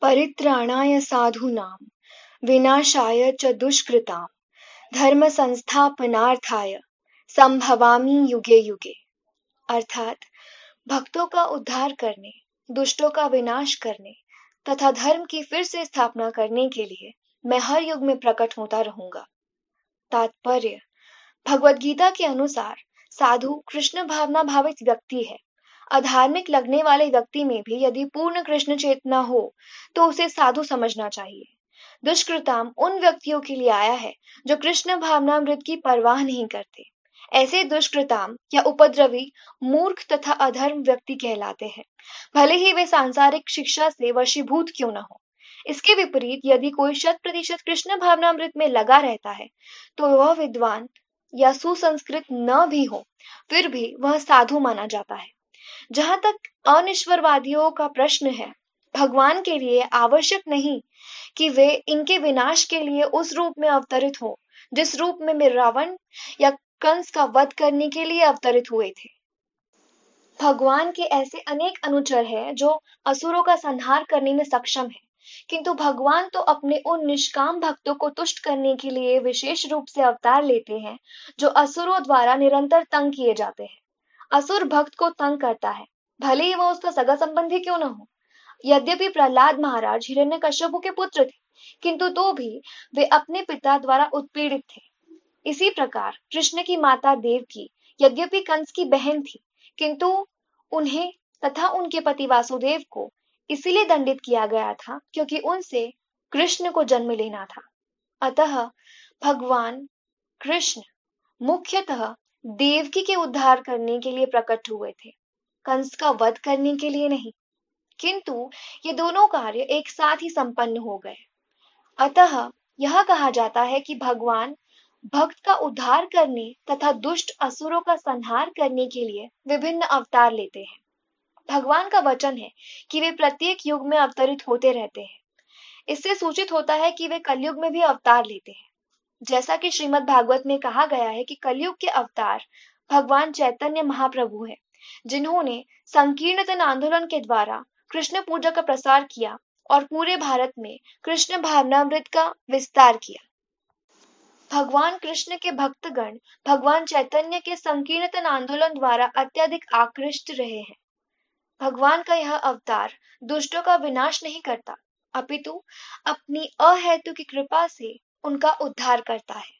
परित्राणाय साधूनां, विनाशाय च दुष्कृतां धर्म संस्थापनार्थाय संभवामी युगे युगे। अर्थात, भक्तों का उद्धार करने, दुष्टों का विनाश करने तथा धर्म की फिर से स्थापना करने के लिए मैं हर युग में प्रकट होता रहूँगा। तात्पर्य भगवत गीता के अनुसार साधु कृष्ण भावना भावित व्यक्ति है। अधार्मिक लगने वाले व्यक्ति में भी यदि पूर्ण कृष्ण चेतना हो तो उसे साधु समझना चाहिए। दुष्कृताम उन व्यक्तियों के लिए आया है, जो कृष्ण भावनामृत की परवाह नहीं करते। ऐसे दुष्कृताम या उपद्रवी मूर्ख तथा अधर्म व्यक्ति कहलाते हैं। भले ही वे सांसारिक शिक्षा से वशीभूत क्यों न हो। इसके विपरीत यदि कोई शत प्रतिशत कृष्ण भावनामृत में लगा रहता है तो वह विद्वान या सुसंस्कृत न भी हो, फिर भी वह साधु माना जाता है। जहाँ तक अनिश्वरवादियों का प्रश्न है, भगवान के लिए आवश्यक नहीं कि वे इनके विनाश के लिए उस रूप में अवतरित हो, जिस रूप में रावण या कंस का वध करने के लिए अवतरित हुए थे। भगवान के ऐसे अनेक अनुचर हैं जो असुरों का संहार करने में सक्षम है, किंतु भगवान तो अपने उन निष्काम भक्तों को तुष्ट करने के लिए विशेष रूप से अवतार लेते हैं, जो असुरों द्वारा निरंतर तंग किए जाते हैं। असुर भक्त को तंग करता है। भले ही वह उसका सगा संबंधी क्यों न हो। यद्यपि प्रहलाद महाराज हिरण्य कश्यपु के पुत्र थे, किंतु तो भी वे अपने पिता द्वारा उत्पीड़ित थे। इसी प्रकार कृष्ण की माता देव की यद्यपि कंस की बहन थी, किंतु उन्हें तथा उनके पति वासुदेव को इसीलिए दंडित किया गया था क्योंकि उनसे कृष्ण को जन्म लेना था। अतः भगवान कृष्ण मुख्यतः देवकी के उद्धार करने के लिए प्रकट हुए थे। कंस का वध करने के लिए नहीं, किंतु ये दोनों कार्य एक साथ ही संपन्न हो गए। अतः यह कहा जाता है कि भगवान भक्त का उद्धार करने तथा दुष्ट असुरों का संहार करने के लिए विभिन्न अवतार लेते हैं। भगवान का वचन है कि वे प्रत्येक युग में अवतरित होते रहते हैं। इससे सूचित होता है कि वे कलयुग में भी अवतार लेते हैं। जैसा कि श्रीमद् भागवत में कहा गया है कि कलयुग के अवतार भगवान चैतन्य महाप्रभु है, जिन्होंने संकीर्णतन आंदोलन के द्वारा कृष्ण पूजा का प्रसार किया और पूरे भारत में कृष्ण भावनामृत का विस्तार किया। भगवान कृष्ण के भक्तगण भगवान चैतन्य के संकीर्णतन आंदोलन द्वारा अत्यधिक आकृष्ट रहे हैं। भगवान का यह अवतार दुष्टों का विनाश नहीं करता, अपितु अपनी अहेतु की कृपा से उनका उद्धार करता है।